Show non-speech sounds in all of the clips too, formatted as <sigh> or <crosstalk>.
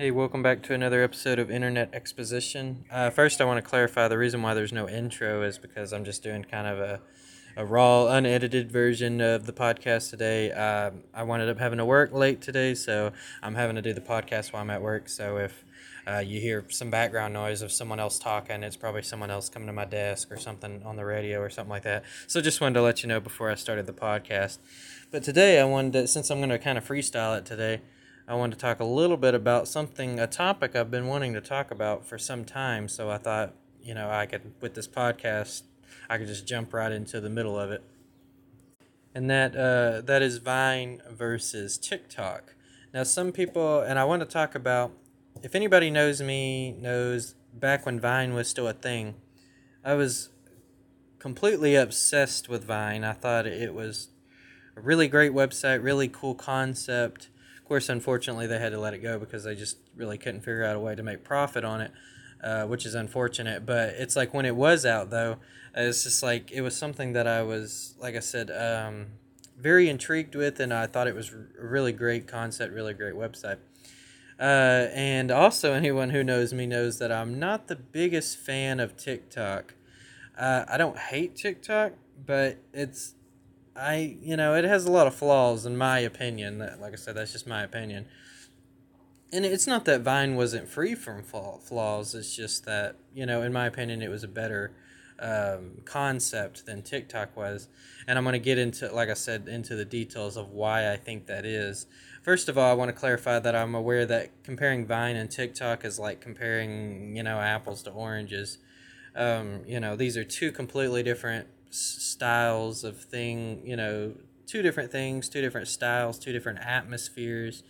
Hey, welcome back to another episode of Internet Exposition. Uh, first, I want to clarify the reason why there's no intro is because I'm just doing kind of a, a raw, unedited version of the podcast today. Um, I wound up having to work late today, so I'm having to do the podcast while I'm at work. So if uh, you hear some background noise of someone else talking, it's probably someone else coming to my desk or something on the radio or something like that. So just wanted to let you know before I started the podcast. But today, I wanted to, since I'm going to kind of freestyle it today, I wanted to talk a little bit about something, a topic I've been wanting to talk about for some time. So I thought, you know, I could, with this podcast, I could just jump right into the middle of it. And that, uh, that is Vine versus TikTok. Now, some people, and I want to talk about, if anybody knows me, knows back when Vine was still a thing, I was completely obsessed with Vine. I thought it was a really great website, really cool concept course, unfortunately, they had to let it go because they just really couldn't figure out a way to make profit on it, uh, which is unfortunate. But it's like when it was out, though, it's just like it was something that I was, like I said, um, very intrigued with, and I thought it was a really great concept, really great website. Uh, and also, <laughs> anyone who knows me knows that I'm not the biggest fan of TikTok. Uh, I don't hate TikTok, but it's I you know it has a lot of flaws in my opinion. That like I said, that's just my opinion. And it's not that Vine wasn't free from flaws. It's just that you know, in my opinion, it was a better um, concept than TikTok was. And I'm going to get into, like I said, into the details of why I think that is. First of all, I want to clarify that I'm aware that comparing Vine and TikTok is like comparing, you know, apples to oranges. Um, you know, these are two completely different styles of thing, you know, two different things, two different styles, two different atmospheres,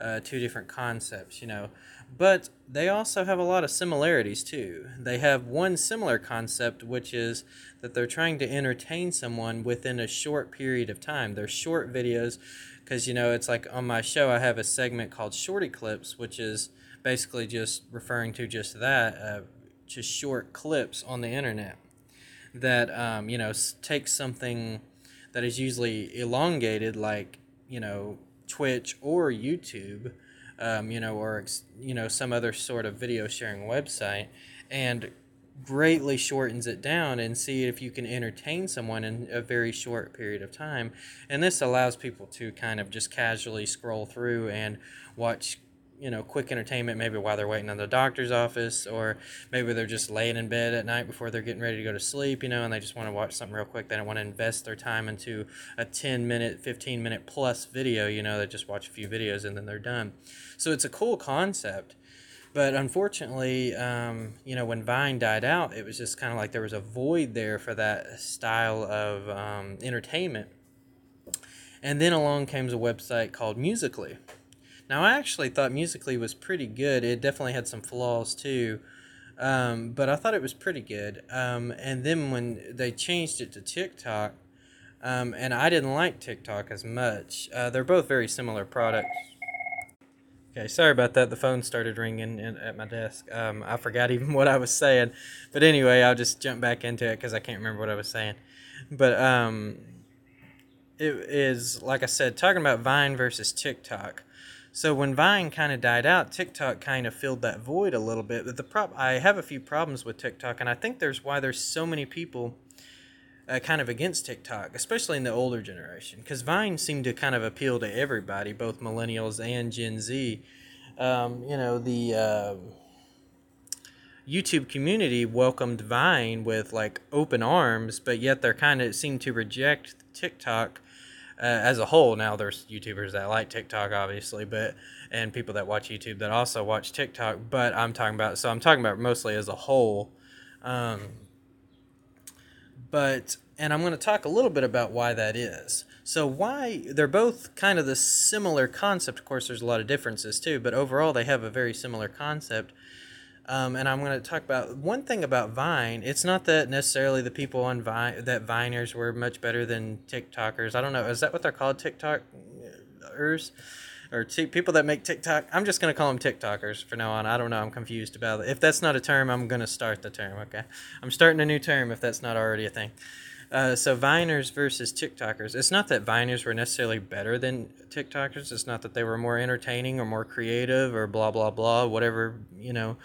uh, two different concepts, you know. But they also have a lot of similarities too. They have one similar concept, which is that they're trying to entertain someone within a short period of time. They're short videos, because, you know, it's like on my show, I have a segment called Shorty Clips, which is basically just referring to just that, uh, just short clips on the internet that um, you know takes something that is usually elongated, like you know Twitch or YouTube, um, you know, or you know some other sort of video sharing website, and greatly shortens it down and see if you can entertain someone in a very short period of time. And this allows people to kind of just casually scroll through and watch you know, quick entertainment, maybe while they're waiting on the doctor's office, or maybe they're just laying in bed at night before they're getting ready to go to sleep, you know, and they just want to watch something real quick. They don't want to invest their time into a 10 minute, 15 minute plus video, you know, they just watch a few videos and then they're done. So it's a cool concept. But unfortunately, um, you know, when Vine died out, it was just kind of like there was a void there for that style of um, entertainment. And then along came a website called Musical.ly now, I actually thought Musical.ly was pretty good. It definitely had some flaws too, um, but I thought it was pretty good. Um, and then when they changed it to TikTok, um, and I didn't like TikTok as much. Uh, they're both very similar products. Okay, sorry about that. The phone started ringing in, at my desk. Um, I forgot <laughs> even what I was saying. But anyway, I'll just jump back into it because I can't remember what I was saying. But um, it is, like I said, talking about Vine versus TikTok. So when Vine kind of died out, TikTok kind of filled that void a little bit. But the prop, I have a few problems with TikTok, and I think there's why there's so many people uh, kind of against TikTok, especially in the older generation, because Vine seemed to kind of appeal to everybody, both millennials and Gen Z. Um, you know the. Uh, YouTube community welcomed Vine with like open arms, but yet they're kind of seem to reject TikTok uh, as a whole. Now there's YouTubers that like TikTok, obviously, but and people that watch YouTube that also watch TikTok. But I'm talking about so I'm talking about mostly as a whole. Um, but and I'm going to talk a little bit about why that is. So why they're both kind of the similar concept. Of course, there's a lot of differences too, but overall they have a very similar concept. Um, and I'm going to talk about one thing about Vine. It's not that necessarily the people on Vine that Viners were much better than TikTokers. I don't know. Is that what they're called, TikTokers, or t- people that make TikTok? I'm just going to call them TikTokers for now on. I don't know. I'm confused about it. If that's not a term, I'm going to start the term. Okay, I'm starting a new term if that's not already a thing. Uh, so Viners versus TikTokers. It's not that Viners were necessarily better than TikTokers. It's not that they were more entertaining or more creative or blah blah blah, whatever you know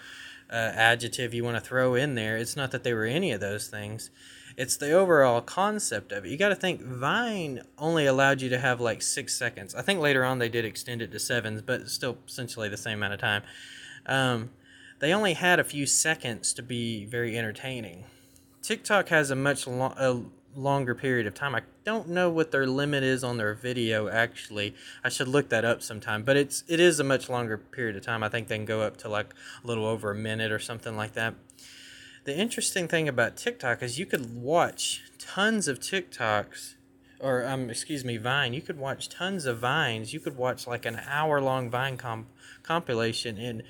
uh, adjective you want to throw in there. It's not that they were any of those things. It's the overall concept of it. You got to think Vine only allowed you to have like six seconds. I think later on they did extend it to sevens, but still essentially the same amount of time. Um, they only had a few seconds to be very entertaining TikTok has a much lo- a longer period of time. I don't know what their limit is on their video actually. I should look that up sometime, but it's it is a much longer period of time. I think they can go up to like a little over a minute or something like that. The interesting thing about TikTok is you could watch tons of TikToks or um excuse me Vine. You could watch tons of Vines. You could watch like an hour long Vine comp- compilation and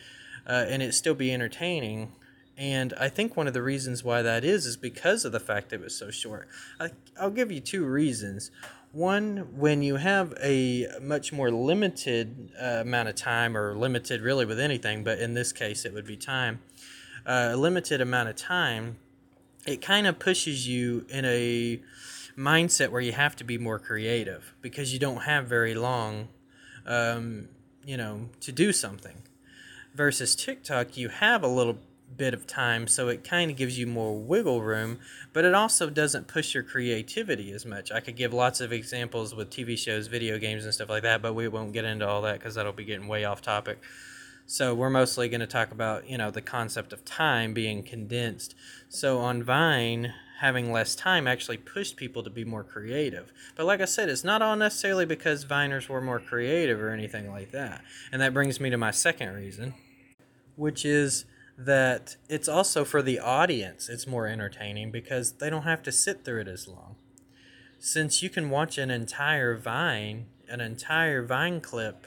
uh, and it still be entertaining and I think one of the reasons why that is is because of the fact that it was so short. I, I'll give you two reasons. One, when you have a much more limited uh, amount of time, or limited really with anything, but in this case it would be time, uh, a limited amount of time, it kind of pushes you in a mindset where you have to be more creative because you don't have very long, um, you know, to do something. Versus TikTok, you have a little bit of time, so it kind of gives you more wiggle room, but it also doesn't push your creativity as much. I could give lots of examples with TV shows, video games, and stuff like that, but we won't get into all that because that'll be getting way off topic. So we're mostly going to talk about, you know, the concept of time being condensed. So on Vine, having less time actually pushed people to be more creative. But like I said, it's not all necessarily because Viners were more creative or anything like that. And that brings me to my second reason, which is that it's also for the audience it's more entertaining because they don't have to sit through it as long. Since you can watch an entire vine an entire vine clip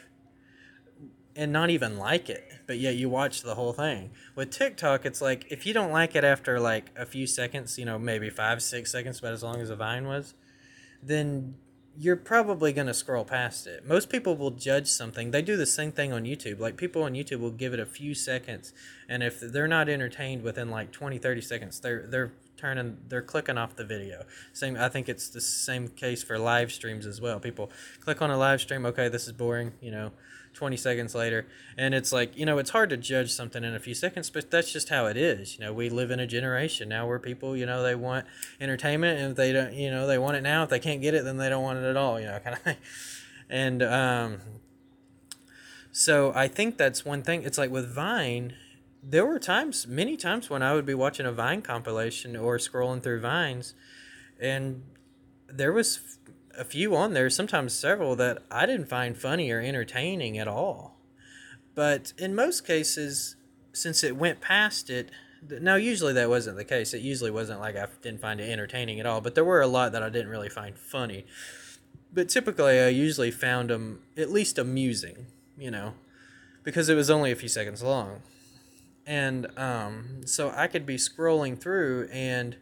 and not even like it but yet you watch the whole thing. With tiktok it's like if you don't like it after like a few seconds you know maybe five six seconds about as long as a vine was then you're probably going to scroll past it. Most people will judge something. They do the same thing on YouTube. Like people on YouTube will give it a few seconds and if they're not entertained within like 20 30 seconds, they're they're turning they're clicking off the video. Same I think it's the same case for live streams as well. People click on a live stream, okay, this is boring, you know, 20 seconds later and it's like you know it's hard to judge something in a few seconds but that's just how it is you know we live in a generation now where people you know they want entertainment and if they don't you know they want it now if they can't get it then they don't want it at all you know <laughs> kind of and um so i think that's one thing it's like with vine there were times many times when i would be watching a vine compilation or scrolling through vines and there was a few on there, sometimes several, that I didn't find funny or entertaining at all. But in most cases, since it went past it, now usually that wasn't the case. It usually wasn't like I didn't find it entertaining at all, but there were a lot that I didn't really find funny. But typically, I usually found them at least amusing, you know, because it was only a few seconds long. And um, so I could be scrolling through and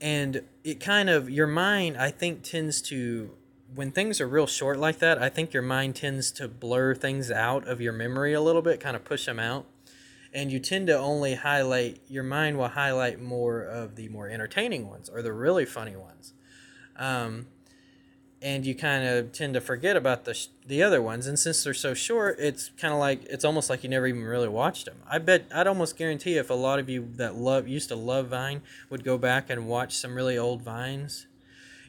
and it kind of your mind i think tends to when things are real short like that i think your mind tends to blur things out of your memory a little bit kind of push them out. And you tend to only highlight your mind will highlight more of the more entertaining ones or the really funny ones. Um, and you kind of tend to forget about the sh- the other ones. And since they're so short it's kind of like it's almost like you never even really watched them i bet i'd almost guarantee if a lot of you that love used to love vine would go back and watch some really old vines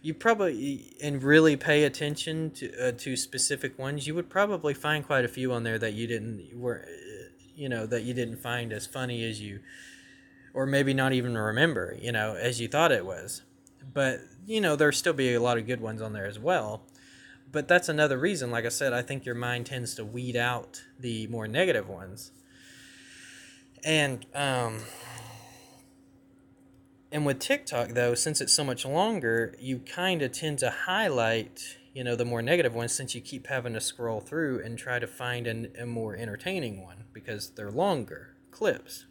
you probably and really pay attention to uh, to specific ones you would probably find quite a few on there that you didn't were you know that you didn't find as funny as you or maybe not even remember you know as you thought it was but you know there'll still be a lot of good ones on there as well. But that's another reason like i said i think your mind tends to weed out the more negative ones. And um and with tiktok though since it's so much longer you kind of tend to highlight you know the more negative ones since you keep having to scroll through and try to find an, a more entertaining one because they're longer clips.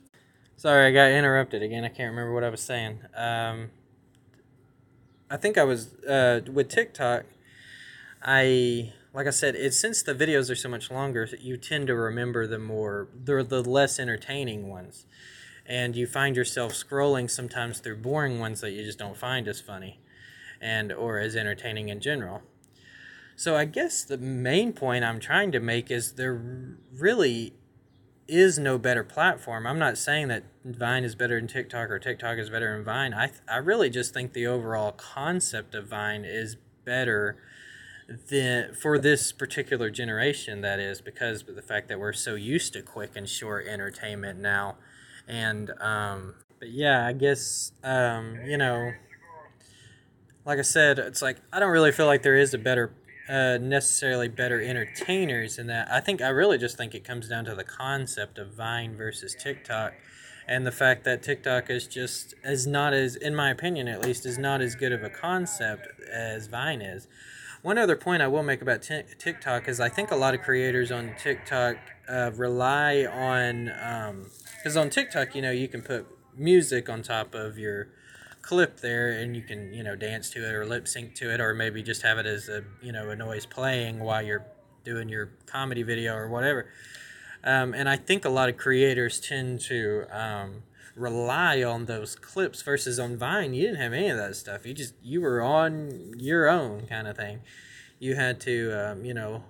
Sorry i got interrupted again. I can't remember what i was saying. Um, I think I was uh, with TikTok. I like I said, it's since the videos are so much longer, you tend to remember the more they're the less entertaining ones, and you find yourself scrolling sometimes through boring ones that you just don't find as funny and or as entertaining in general. So I guess the main point I'm trying to make is there really is no better platform. I'm not saying that Vine is better than TikTok or TikTok is better than Vine. I I really just think the overall concept of Vine is better than for this particular generation that is because of the fact that we're so used to quick and short entertainment now. And um but yeah, I guess um you know like I said, it's like I don't really feel like there is a better uh, necessarily better entertainers in that. I think I really just think it comes down to the concept of Vine versus TikTok, and the fact that TikTok is just is not as, in my opinion at least, is not as good of a concept as Vine is. One other point I will make about t- TikTok is I think a lot of creators on TikTok uh, rely on because um, on TikTok you know you can put music on top of your clip there and you can you know dance to it or lip sync to it or maybe just have it as a you know a noise playing while you're doing your comedy video or whatever. Um, and i think a lot of creators tend to um, rely on those clips versus on vine. You didn't have any of that stuff. You just you were on your own kind of thing. You had to um, you know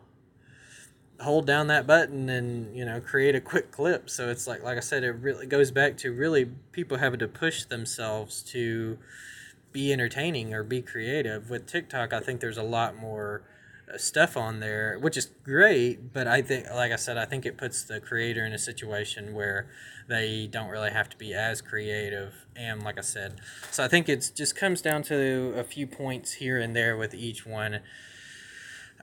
hold down that button and you know create a quick clip. So it's like like i said it really goes back to really people having to push themselves to be entertaining or be creative. With tiktok i think there's a lot more uh, stuff on there which is great but i think like i said i think it puts the creator in a situation where they don't really have to be as creative. And like i said so i think it just comes down to a few points here and there with each one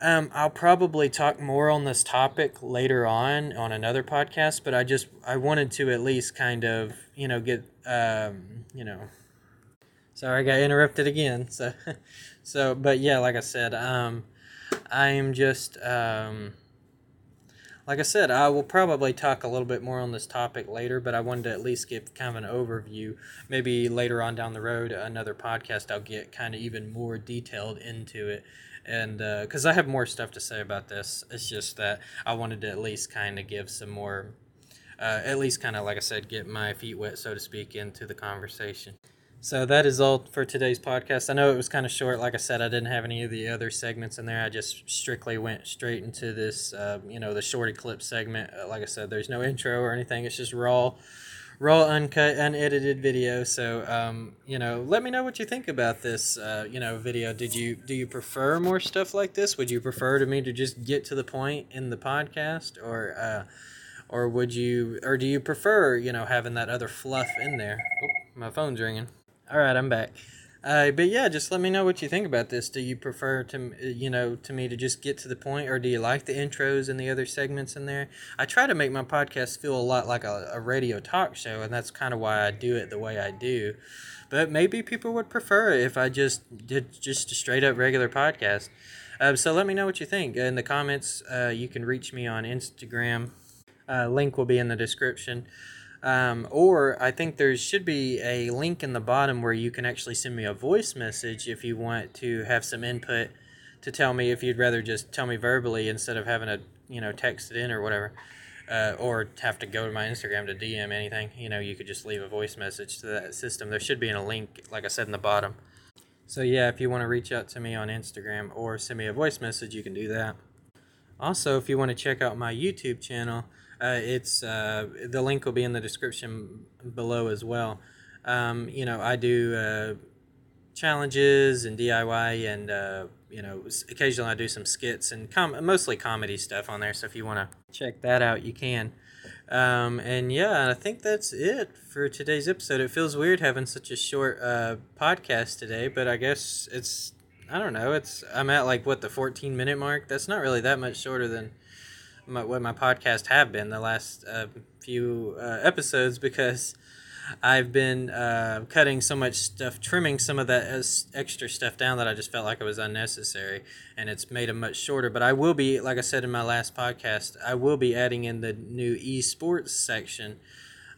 um, I'll probably talk more on this topic later on on another podcast, but I just I wanted to at least kind of you know get um, you know. Sorry, I got interrupted again. So, <laughs> so but yeah, like I said, um, I am just um, like I said, I will probably talk a little bit more on this topic later, but I wanted to at least give kind of an overview. Maybe later on down the road, another podcast, I'll get kind of even more detailed into it and because uh, I have more stuff to say about this, it's just that I wanted to at least kind of give some more, uh, at least kind of like I said, get my feet wet, so to speak, into the conversation. So that is all for today's podcast. I know it was kind of short. Like I said, I didn't have any of the other segments in there. I just strictly went straight into this, uh, you know, the shorty clip segment. Uh, like I said, there's no intro or anything. It's just raw raw, uncut, unedited video. So, um, you know, let me know what you think about this, uh, you know, video. Did you do you prefer more stuff like this? Would you prefer to me to just get to the point in the podcast, or uh, or would you, or do you prefer, you know, having that other fluff in there? Oh, my phone's ringing. All right, I'm back. Uh, but yeah, just let me know what you think about this. Do you prefer to you know to me to just get to the point, or do you like the intros and the other segments in there? I try to make my podcast feel a lot like a, a radio talk show, and that's kind of why I do it the way I do. But maybe people would prefer it if I just did just a straight up regular podcast. Uh, so let me know what you think in the comments. Uh, you can reach me on Instagram. Uh, link will be in the description. Um, or I think there should be a link in the bottom where you can actually send me a voice message if you want to have some input to tell me if you'd rather just tell me verbally instead of having to you know text it in or whatever. Uh, or have to go to my Instagram to DM anything, you know, you could just leave a voice message to that system. There should be a link, like I said in the bottom. So, yeah, if you want to reach out to me on Instagram or send me a voice message, you can do that. Also, if you want to check out my YouTube channel, uh, it's uh, the link will be in the description below as well. Um, you know, I do uh, challenges and DIY, and uh, you know, occasionally I do some skits and com- mostly comedy stuff on there. So if you want to check that out, you can. Um, and yeah, I think that's it for today's episode. It feels weird having such a short uh, podcast today, but I guess it's I don't know. It's I'm at like what the 14 minute mark. That's not really that much shorter than my, what my podcast have been the last uh, few uh, episodes because I've been uh, cutting so much stuff, trimming some of that extra stuff down that I just felt like it was unnecessary, and it's made them much shorter. But I will be, like I said in my last podcast, I will be adding in the new esports section.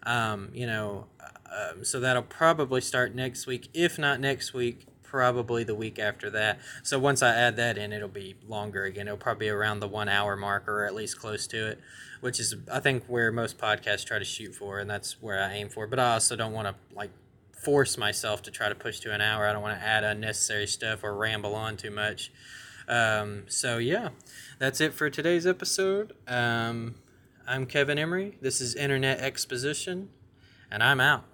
Um, you know, um, so that'll probably start next week. If not next week, probably the week after that. So once I add that in, it'll be longer again. It'll probably be around the one hour mark or at least close to it, which is I think where most podcasts try to shoot for, and that's where I aim for. But I also don't want to like force myself to try to push to an hour. I don't want to add unnecessary stuff or ramble on too much. Um, so yeah, that's it for today's episode. Um, I'm Kevin Emery. This is Internet Exposition, and I'm out.